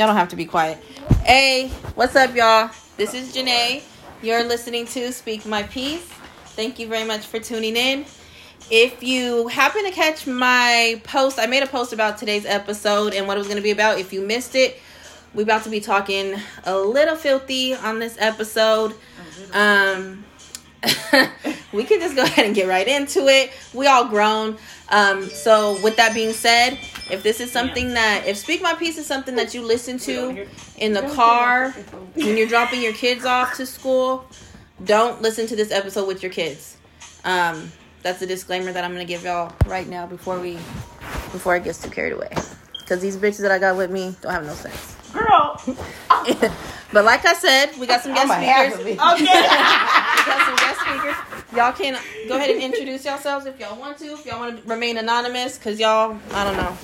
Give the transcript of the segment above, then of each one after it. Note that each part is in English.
Y'all don't have to be quiet. Hey, what's up, y'all? This is Janae. You're listening to Speak My Piece. Thank you very much for tuning in. If you happen to catch my post, I made a post about today's episode and what it was going to be about. If you missed it, we're about to be talking a little filthy on this episode. Um, we can just go ahead and get right into it. We all grown. Um, so with that being said, if this is something that if Speak My Piece is something that you listen to in the car when you're dropping your kids off to school, don't listen to this episode with your kids. Um, that's a disclaimer that I'm gonna give y'all right now before we before it gets too carried away. Cause these bitches that I got with me don't have no sense. Girl. but like I said, we got some guest I'm a half speakers. of it. we got some guest speakers. Y'all can go ahead and introduce yourselves if y'all want to. If y'all want to remain anonymous, cause y'all, I don't know,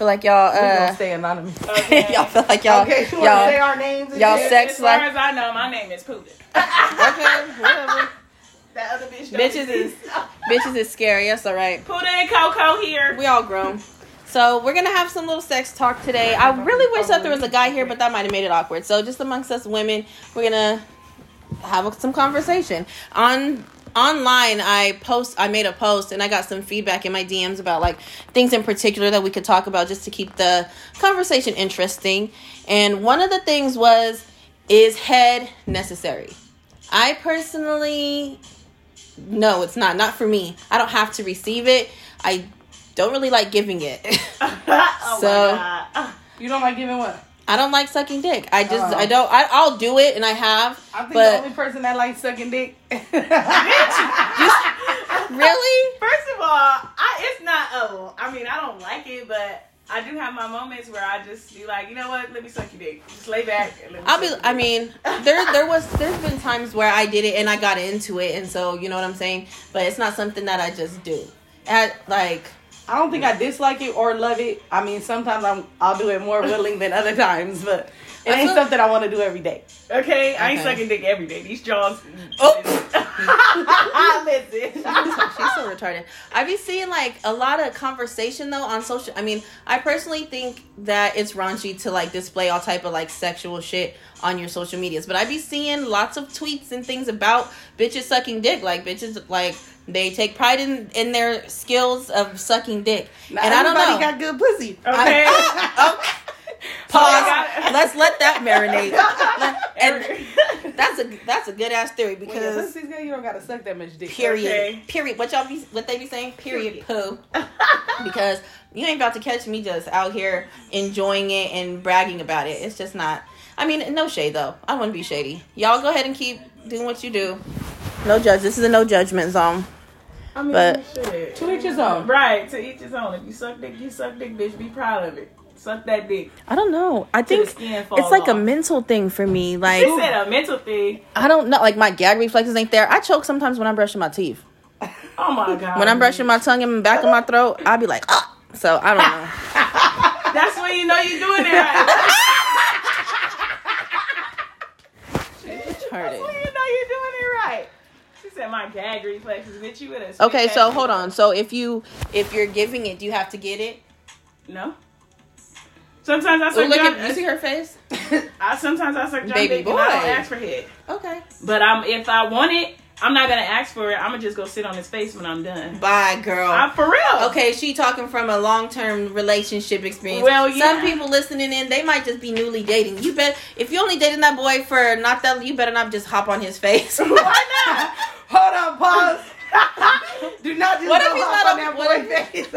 feel like y'all, We're gonna uh, stay anonymous. Okay. y'all feel like y'all, okay, you wanna y'all, say our names? y'all again? sex As far like as I know, my name is Putin. okay, whatever. That other bitch. Bitches is bitches is scary. That's all right. Putin and Coco here. We all grown. So we're gonna have some little sex talk today. I really wish that there was a guy here, but that might have made it awkward. So just amongst us women, we're gonna have some conversation on online i post i made a post and i got some feedback in my dms about like things in particular that we could talk about just to keep the conversation interesting and one of the things was is head necessary i personally no it's not not for me i don't have to receive it i don't really like giving it oh So- my God. You don't like giving what? i don't like sucking dick i just Oh. i don't I, i'll do it and i have I think the only person that likes sucking dick. really First of all, I it's not oh, I mean I don't like it, but I do have my moments where I just be like, you know what, let me suck your dick. Just lay back and let me I'll be. suck your I mean, there there was there's been times where I did it and I got into it, and so you know what I'm saying. But it's not something that I just do. At like, I don't think I dislike it or love it. I mean, sometimes I'm I'll do it more willing than other times, but it ain't feel- something I want to do every day. Okay, I ain't Okay. sucking dick every day. These jaws. Oh. I Listen. she's so retarded. I be seeing like a lot of conversation though on social. I mean, I personally think that it's raunchy to like display all type of like sexual shit on your social medias. But I be seeing lots of tweets and things about bitches sucking dick. Like bitches like they take pride in in their skills of sucking dick. Not and I don't everybody know. got good pussy. Okay. okay. So I Pause. Oh gotta- Let's let that marinate. and that's a that's a good ass theory When your because pussy's good, you don't gotta suck that much dick. period Okay. period. What y'all be what they be saying? Period. Period. Poo. because you ain't about to catch me just out here enjoying it and bragging about it. It's just not. I mean, no shade though. I wouldn't be shady. Y'all go ahead and keep doing what you do. No judge. This is a no judgment zone. I mean, But- shit. To each his own. Right, to each his own. If you suck dick, you suck dick, bitch. Be proud of it. Suck that dick. I don't know. I think it's like a mental thing for me. Like She said a mental thing. I don't know. Like my gag reflexes ain't there. I choke sometimes when I'm brushing my teeth. Oh my god. When I'm brushing my tongue in the back of my throat, I'll be like, ah. So I don't know. That's when you know you're doing it right. That's when you know you're doing it right. She said my gag reflexes. Bitch, you in a Okay, so hold on. So if you if you're giving it, do you have to get it? No. Sometimes I suck look John. at you see her face. I sometimes I suck John Baby dick and I don't ask for head. Okay. But I'm if I want it, I'm not gonna ask for it. I'm gonna just go sit on his face when I'm done. Bye, girl. I'm for real. Okay, she talking from a long term relationship experience. Well, yeah. Some people listening in, they might just be newly dating. You bet if you only dating that boy for not that, you better not just hop on his face. Why not? Hold on, pause. Do not just What if hop not on a- that boy face.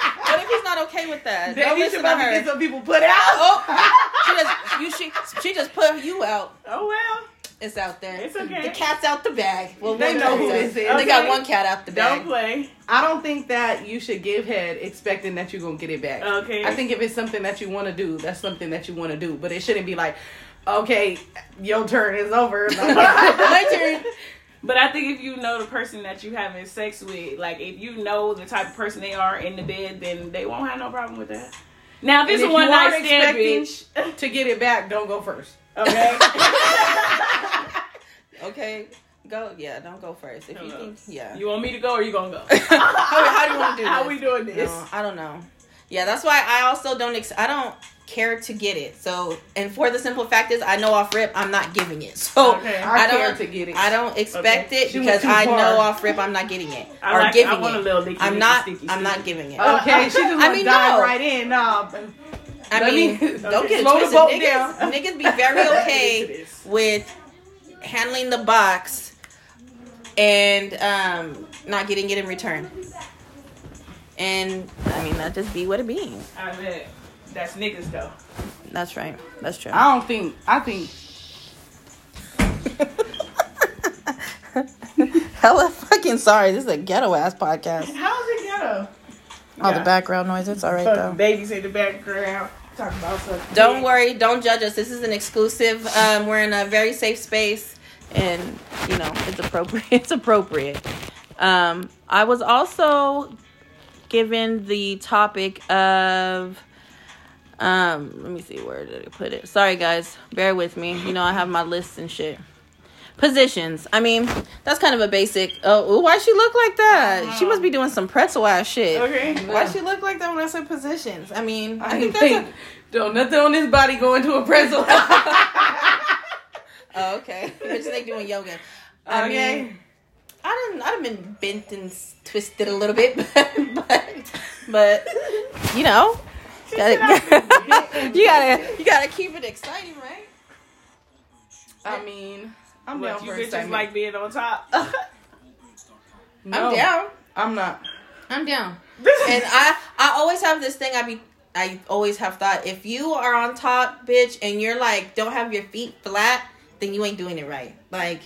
What if he's not okay with that? Then Don't you listen should to about to get some people put out. Oh, she just you she she just put you out. Oh well. It's out there. It's okay. The cat's out the bag. Well, They know cat who this is. They got one cat out the bag. Don't play. I don't think that you should give head expecting that you're gonna get it back. Okay. I think if it's something that you want to do, that's something that you want to do. But it shouldn't be like, okay, your turn is over. My turn. But I think if you know the person that you having sex with, like if you know the type of person they are in the bed, then they won't have no problem with that. Now, if And it's if a one night stand, bitch. to get it back, don't go first. Okay. Okay, go. Yeah, don't go first. If you think, yeah. you want me to go or you gonna go? how, how do you want to do this? How we doing this? No, I don't know. Yeah, that's why I also don't. Ex- I don't care to get it. So, and for the simple fact is, I know off rip, I'm not giving it. So Okay. I, I don't. care to get it. I don't expect Okay. it She because I far. know off rip I'm not getting it I or like- giving I want it. a little licky, I'm not. sticky, I'm not giving it. okay, she just I want mean, to dive no. right in. No, I mean, me- don't get it slow the twisted. boat Niggas, down. niggas be very okay with handling the box and um, not getting it in return. And I mean, that just be what it be. I bet. That's niggas though. That's right. That's true. I don't think. I think. Hella fucking sorry. This is a ghetto ass podcast. How's it ghetto? All the background noise. It's all right Fucking though. babies in the background. Talking about something. Don't worry. Don't judge us. This is an exclusive. Um, we're in a very safe space, and you know it's appropriate. It's appropriate. Um, I was also given the topic of. Um, let me see where did I put it. Sorry guys, bear with me. You know I have my lists and shit. Positions. I mean, that's kind of a basic. Oh, ooh, why she look like that? She must be doing some pretzel ass shit. Okay. Why she look like that when I said positions? I mean, I, I think think. a, Don't nothing on this body go into a pretzel. Oh, okay. Bitch, they doing yoga. I Okay. mean, I didn't. I've been bent and twisted a little bit, but but, but you know, gotta, you gotta you gotta keep it exciting, right? I mean, I'm What, down you for bitches excitement. like being on top. No, I'm down. I'm not. I'm down. And I I always have this thing. I be I always have thought if you are on top, bitch, and you're like don't have your feet flat, then you ain't doing it right. Like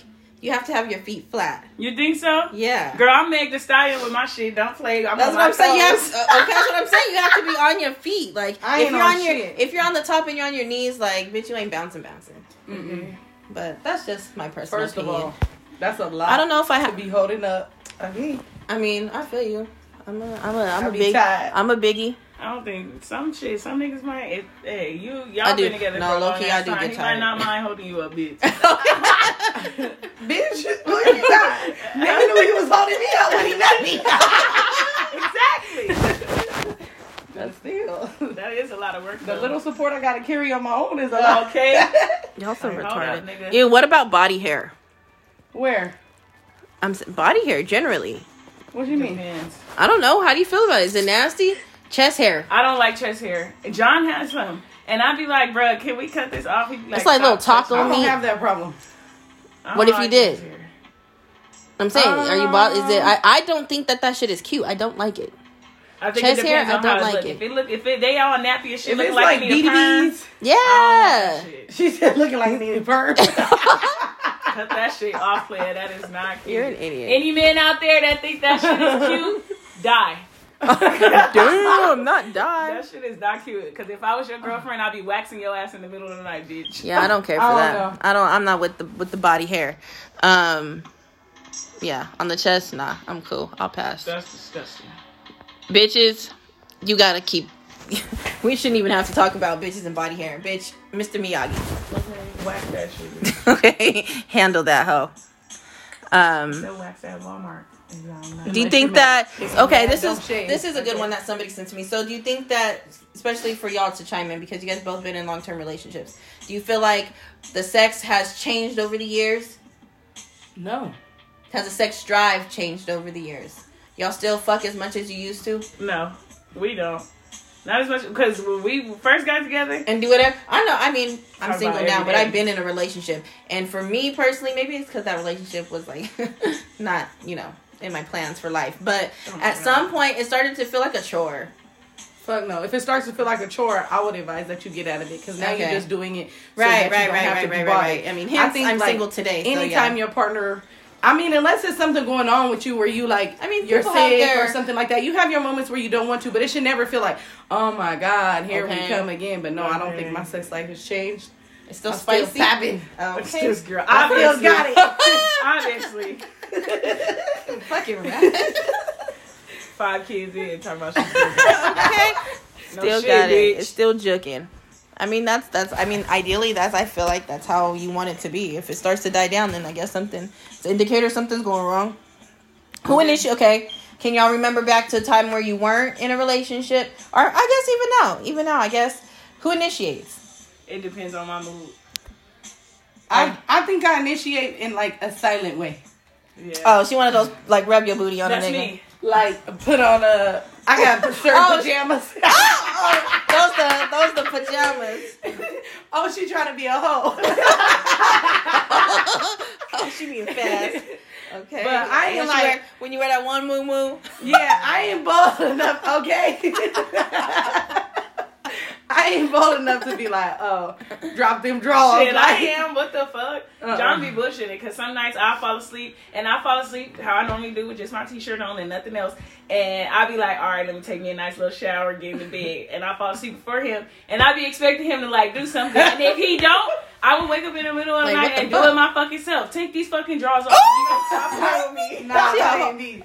you have to have your feet flat. you think so? Yeah. Girl, I'm Meg the Stallion with my shit. Don't play. I'm That's on what I'm saying. You have, uh, okay, that's what I'm saying. You have to be on your feet. Like I if you're on on your if you're on the top and you're on your knees, like bitch, you ain't bouncing, bouncing. Mm-mm. But that's just my personal First of opinion. all, that's a lot. I don't know if I have to be holding up. Okay. I mean, I feel you. I'm a I'm a I'm I a be big tired. I'm a biggie. I don't think some shit. Some niggas might. If, hey, you y'all been together No, for a long low-key, ass I do time. get he might not mind holding you up, bitch. Bitch, look at that. Nigga knew he was holding me up when he met me. exactly. but still, That is a lot of work. the though. little support I gotta carry on my own is a lot. Okay. Y'all so Hey, up, retarded. nigga. Yeah. What about body hair? Where? I'm body hair generally. What do you mean? I don't know. How do you feel about it? Is it nasty? Chest hair. I don't like chest hair. John has some. And I'd be like, bruh, can we cut this off? He'd It's like little "Stop taco I don't meat. have that problem. What if you did? I'm saying, are you? Bo- is it? Um, I I don't think that that shit is cute. I don't like it. I think Chest it depends hair, I don't like look. it. If it look, if it, they all nappy as shit, If look like, like it a perm, BDBs, Yeah. I don't want that shit. she said looking like it needed perm. Cut that shit off, player. That is not cute. You're an idiot. Any men out there that think that shit is cute, die. Damn, not die. That shit is not cute. Because if I was your girlfriend, I'd be waxing your ass in the middle of the night, bitch. Yeah, I don't care for I don't that. know. I don't. I'm not with the with the body hair. Um, yeah, on the chest, nah, I'm cool. I'll pass. That's disgusting. Bitches, you gotta keep. we shouldn't even have to talk about bitches and body hair, bitch. Mr. Miyagi, Wax that shit. okay, handle that hoe. Um, Still wax at Walmart. And y'all know. do you think that? mad. If you're Okay, this is this is a good one that somebody sent to me. So, do you think that, especially for y'all to chime in, because you guys both been in long term relationships, do you feel like the sex has changed over the years? no. Has the sex drive changed over the years? Y'all still fuck as much as you used to, No, we don't. Not as much because when we first got together, and do whatever. I know. I mean, I'm Talk single now, but. I've been in a relationship, and for me personally, maybe it's because that relationship was like not, you know, in my plans for life. But Oh, at God. some point, it started to feel like a chore. Fuck no. If it starts to feel like a chore, I would advise that you get out of it because now Okay. you're just doing it. so Right, right, right, right, right, right. I mean, hence, I'm single today, so anytime yeah. your partner, I mean, unless there's something going on with you where you like, I mean, you're sick or something like that. You have your moments where you don't want to, but it should never feel like, oh my god, here Okay. we come again. But no, I don't think my sex life has changed. It's still I'm still spicy. tapping. it's Okay. this girl. I still Obviously, got it. obviously, Fucking right. five kids in talking about shit. okay. No Still shit, got it. bitch. It's still juking. I mean, that's that's. I mean, ideally, that's. I feel like that's how you want it to be. If it starts to die down, then I guess something. It's an indicator something's going wrong. Who initiate? Okay. Can y'all remember back to a time where you weren't in a relationship? Or I guess even now, even now, I guess who initiates? It depends on my mood. I I think I initiate in like a silent way. Yeah. Oh, she one of those like rub your booty on That's a nigga. me. Like put on a I got certain Oh, pajamas. Oh, those the those the pajamas. oh, she trying to be a hoe. oh, she being fast. Okay, But I ain't like- wear, when you wear that one moo moo. yeah, I ain't bold enough. Okay. I ain't bold enough to be like, oh, drop them drawers. Shit, I am. What the fuck? Uh-uh. John be bullshitting because some nights I fall asleep and I fall asleep how I normally do with just my t-shirt on and nothing else. And I be like, all right, let me take me a nice little shower, get in the bed, and I fall asleep before him. And I be expecting him to like do something. And if he don't, I will wake up in the middle of the Like, what night the and do it my fucking self. Take these fucking drawers off. You know, stop playing with me. Nah, I ain't need.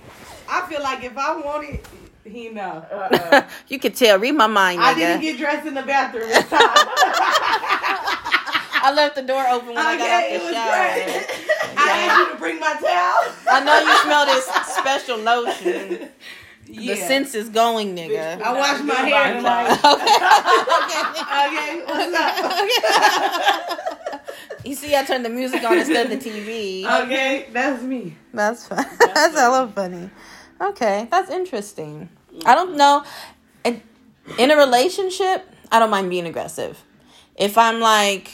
I feel like if I want it, he know. Uh-uh. You can tell. Read my mind, I nigga. didn't get dressed in the bathroom this time. I left the door open when I got okay, it out the shower. great. I asked you to bring my towel. I know you smell this special lotion. Yeah. The sense is going, nigga. I washed my hair tonight. okay. Okay, what's up? You see, I turned the music on instead of the TV. okay, that's me. That's fun. That's hella funny. Okay, that's interesting. I don't know. In a relationship, I don't mind being aggressive. If I'm like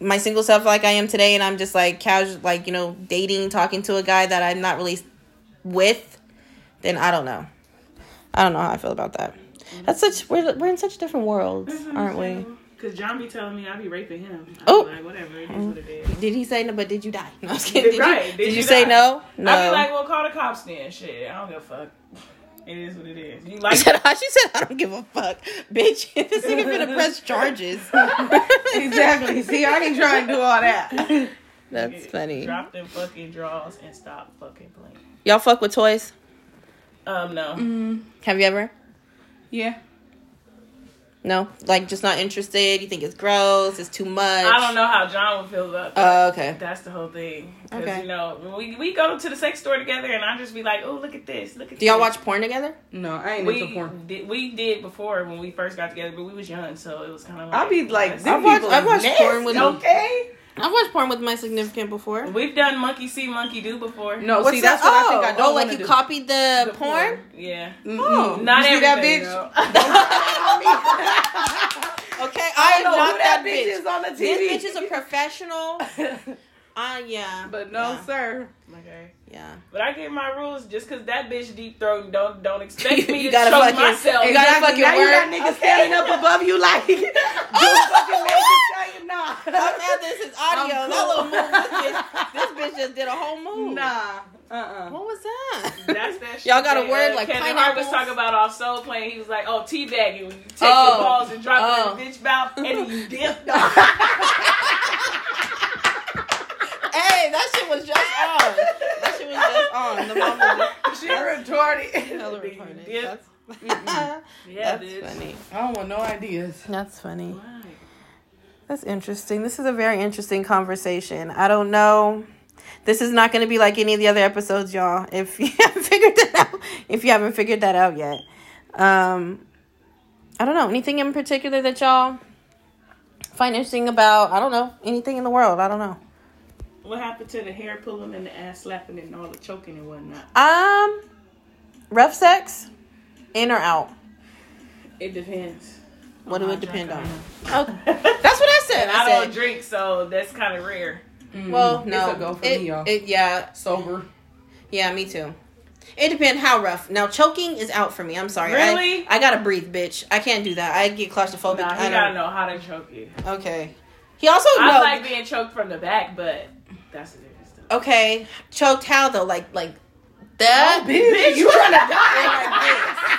my single self, like I am today, and I'm just like casual, like you know, dating, talking to a guy that I'm not really with, then I don't know. I don't know how I feel about that. That's such we're we're in such different worlds, mm-hmm, aren't we? Cause John be telling me I be raping him. I Oh. like, whatever, it is what it is. Did he say no? But did you die? No, I was kidding. Did Right, you, did did you you say no? No. I be like, well, call the cops then. Shit, I don't give a fuck. It is what it is. You She like said, she said, I don't give a fuck. Bitch, this nigga finna press charges. Exactly. See, I ain't trying to do all that. That's funny. Drop them fucking draws and stop fucking playing. Y'all fuck with toys? Um, no. Mm, Have you ever? yeah. No? Like, just not interested? You think it's gross? It's too much? I don't know how John would feel about that. Oh, okay. That's the whole thing. Because, Okay. you know, we, we go to the sex store together and I just be like, oh, look at this. Look at this. Do y'all watch porn together? No, I ain't We into porn. did, we did before when we first got together, but we was young, so it was kind of like. I'll be like, I watch- people I is watch porn with- okay. I've watched porn with my significant before. We've done monkey see, monkey do before. No, What's see, that? that's what I oh, think I don't oh, like you do. copied the, The porn? Yeah. Mm-mm. Oh. Not you see that bitch? Okay, I I am know not who that that bitch bitch. is on the TV. This bitch is a professional. Uh, yeah. but no, yeah. sir. okay. Yeah. But I get my rules just because that bitch deep throat don't don't expect me You to gotta choke fucking- myself. you gotta Exactly. fucking now you got niggas standing up above you like, do fucking magic saying nah. I'm mad this is audio. I'm That little move. This bitch, this bitch just did a whole move. Nah. Uh-uh. What was that? That's that shit. Y'all got a word uh, like Kevin Hart was talking about off Soul Plane. He was like, "Oh, teabagging. You take Oh. the balls and drop Oh. it in the bitch mouth, and you dip." Hey, that shit was just on. That shit was just on. The mom was She retarded. hella retarded. Yeah. That's, yeah, that's bitch. funny. I don't want no ideas. That's funny. Right. That's interesting. This is a very interesting conversation. I don't know. This is not going to be like any of the other episodes, y'all. If you haven't figured that out, if you haven't figured that out yet, um, I don't know anything in particular that y'all find interesting about. I don't know anything in the world. I don't know. What happened to the hair pulling and the ass slapping and all the choking and whatnot? Um, rough sex, in or out? It depends. What do how it depend on? Okay, that's what I said. And I, I don't drink, so that's kind of rare. well, Mm, no, It's a go for it, me, y'all. it, yeah, Sober. Yeah, me too. It depends how rough. Now choking is out for me. I'm sorry. Really? I, I gotta breathe, bitch. I can't do that. I get claustrophobic. Nah, I he don't- gotta know how to choke you. Okay. He also I no. like being choked from the back, but that's a different stuff. okay, choked how though? Like like that? Oh, bitch, you trying to die?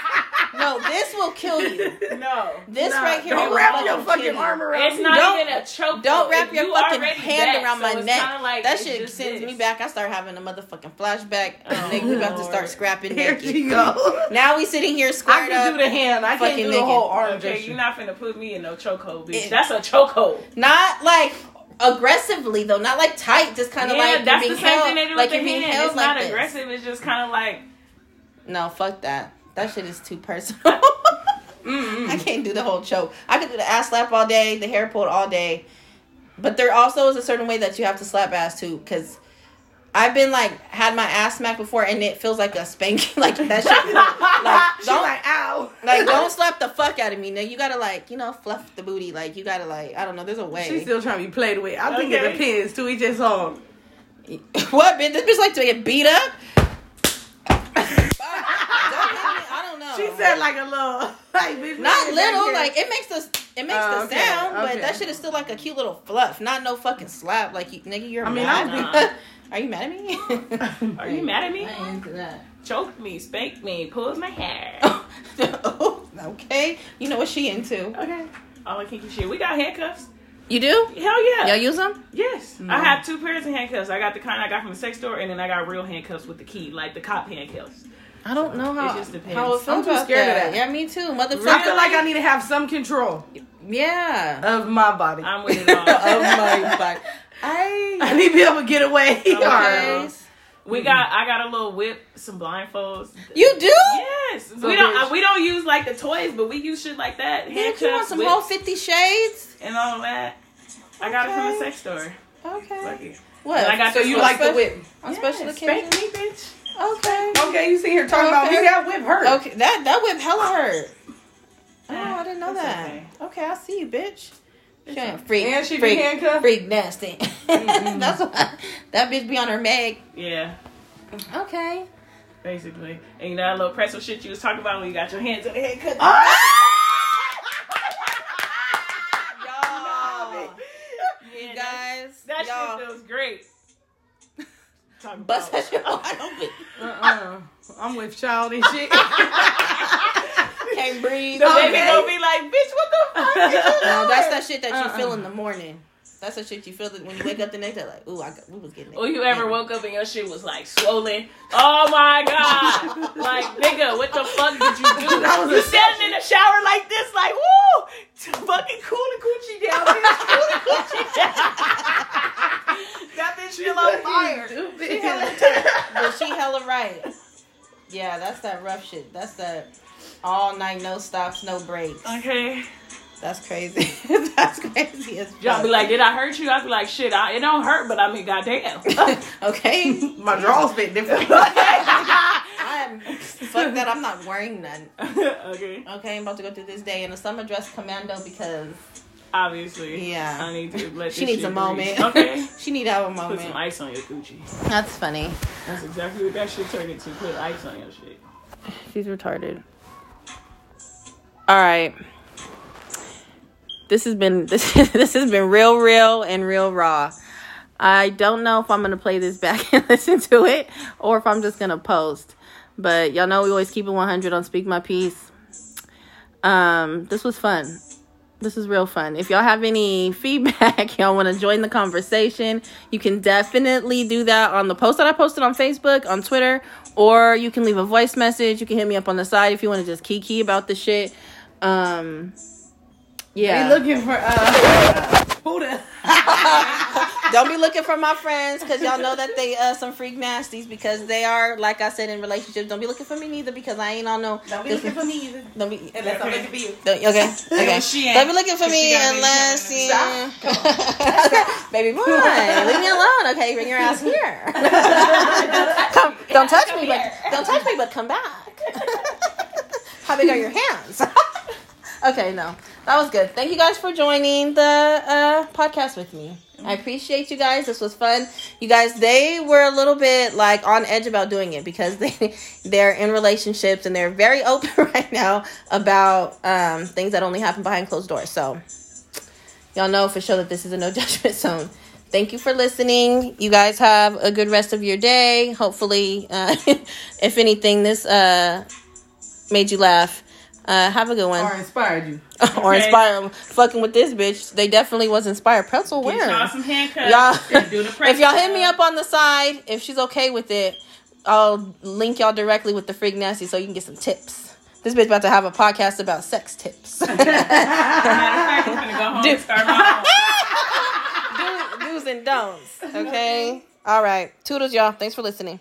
No, this will kill you. No. This Nah, right here Don't will wrap your kill fucking you. arm around It's me. not Don't- even a choke. Don't wrap If your you fucking hand back, around so my neck. like that shit sends this. me back. I start having a motherfucking flashback. Oh, nigga, we about to start scrapping Here naked. she go. Now we sitting here squared I can up. do the hand. I can't do the naked. whole arm Okay, gesture. you're not finna put me in no chokehold, bitch. It- That's a chokehold. Not like aggressively though, not like tight, just kind of yeah, like that's the same held, thing they do like with the being hand. held It's like not this. aggressive. It's just kind of like No, fuck that. That shit is too personal. I can't do the whole choke. I could do the ass slap all day, the hair pulled all day. But there also is a certain way that you have to slap ass too, because I've been like had my ass smacked before, and it feels like a spanking, like that shit. Like don't like, ow. like don't slap the fuck out of me. Now you gotta like you know fluff the booty. Like you gotta like I don't know. There's a way. She's still trying to be played with. I think it depends. To each his own. what bitch? This bitch like to get beat up. Don't hit me. I don't know. She said like a little, like bitch. Not little, like it makes the it makes Oh, the okay, sound, but that shit is still like a cute little fluff, not no fucking slap. Like you, nigga, you're I mean, mad. I Are you mad at me? Are you mad at me? I ain't into that. Choke me, spank me, pulls my hair. Oh, okay. You know what she into? Okay. All the kinky shit. We got handcuffs. You do? Hell yeah. Y'all use them? Yes. I mm. have two pairs of handcuffs. I got the kind I got from the sex store, and then I got real handcuffs with the key, like the cop handcuffs. I don't know how. It just depends. How it feels I'm too about scared of that. that. Yeah, me too, motherfucker. I feel like I need to have some control Yeah. of my body. I'm with it all. oh my god. I. I need to be able to get away. Okay. Okay. We got. I got a little whip, some blindfolds. You do? Yes. So we don't. bitch. we don't use like the toys, but we use shit like that. Bitch, you want Handcuffs, some whips, whole Fifty Shades? and all that. I got it from the Okay. sex store. Okay. Fuck. What? And I got So you little like the special- whip? on special Yeah, occasions? Spank me, bitch. Okay. Okay, you see here talking about Okay. me. That whip hurt. Okay, that that whip hella hurt. Ah, oh, I didn't know that. okay. Okay. I see you, bitch. She ain't freak, And she be handcuffed? freak nasty. That's why that bitch be on her Meg. Yeah. Okay. Basically. And you know that little pretzel shit you was talking about when you got your hands on the head cut. Ah! Y'all, Yeah, you guys, That y'all, shit feels great. Talk bust about- that shit wide open. Uh-uh. I'm with child and shit. Can't breathe. The baby Okay. gonna be like, bitch, what the fuck? No, that's that shit that you Uh-uh. feel in the morning. That's the shit you feel that when you wake up the next day, like, ooh, I got, we was getting it. Or you ever woke up and your shit was like swollen? Oh my god! like nigga, what the fuck did you do? That was you a standing in the shower like this, like woo, fucking cool the coochie down, bitch, cool the coochie down. that bitch still on fire. She hella, but she hella right. Yeah, that's that rough shit. That's that all night, no stops, no breaks. Okay, That's crazy. that's crazy as y'all be like, did I hurt you? I be like, shit, I, it don't hurt, but I mean, goddamn. okay. My drawers fit different. I'm fuck that. I'm not wearing none. okay, Okay, I'm about to go through this day in a summer dress commando because obviously, Yeah. I need to let. she needs a moment. Okay, she need to have a moment. put some ice on your Gucci. That's funny. That's exactly what that shit turned into. Put ice on your shit. She's retarded. All right. This has been this this has been real real and real raw. I don't know if I'm gonna play this back and listen to it or if I'm just gonna post. But y'all know we always keep it 100 on Speak My Piece. Um, this was fun. This is real fun. If y'all have any feedback, y'all want to join the conversation, you can definitely do that on the post that I posted on Facebook, on Twitter, or you can leave a voice message. You can hit me up on the side if you want to just kiki about the shit. Um, yeah. They looking for uh, who the? Don't be looking for my friends because y'all know that they uh some freak nasties because they are like I said in relationships. Don't be looking for me neither because I ain't on no. Don't be looking for me either. Don't be, Unless I'm looking for you. Don't- okay, okay. She ain't. Don't be looking for me unless you. okay, baby boy, leave me alone. Okay, bring your ass here. come, don't touch me, but don't touch me, but come back. How big are your hands? okay, no, that was good. Thank you guys for joining the uh, podcast with me. I appreciate you guys. This was fun. You guys, they were a little bit like on edge about doing it because they they're in relationships and they're very open right now about um, things that only happen behind closed doors. So y'all know for sure that this is a no judgment zone. Thank you for listening. You guys have a good rest of your day. Hopefully, uh, if anything, this uh, made you laugh. Uh, have a good one. Or inspired you. or Okay. inspire fucking with this bitch. They definitely was inspired. Pretzel Get where? y'all some handcuffs. Y'all, and do the if y'all hit me up on the side, if she's okay with it, I'll link y'all directly with the freak nasty so you can get some tips. This bitch about to have a podcast about sex tips. Matter of fact, I'm gonna go home Dude. and start my own. Do's and don'ts. Okay. All right. Toodles, y'all. Thanks for listening.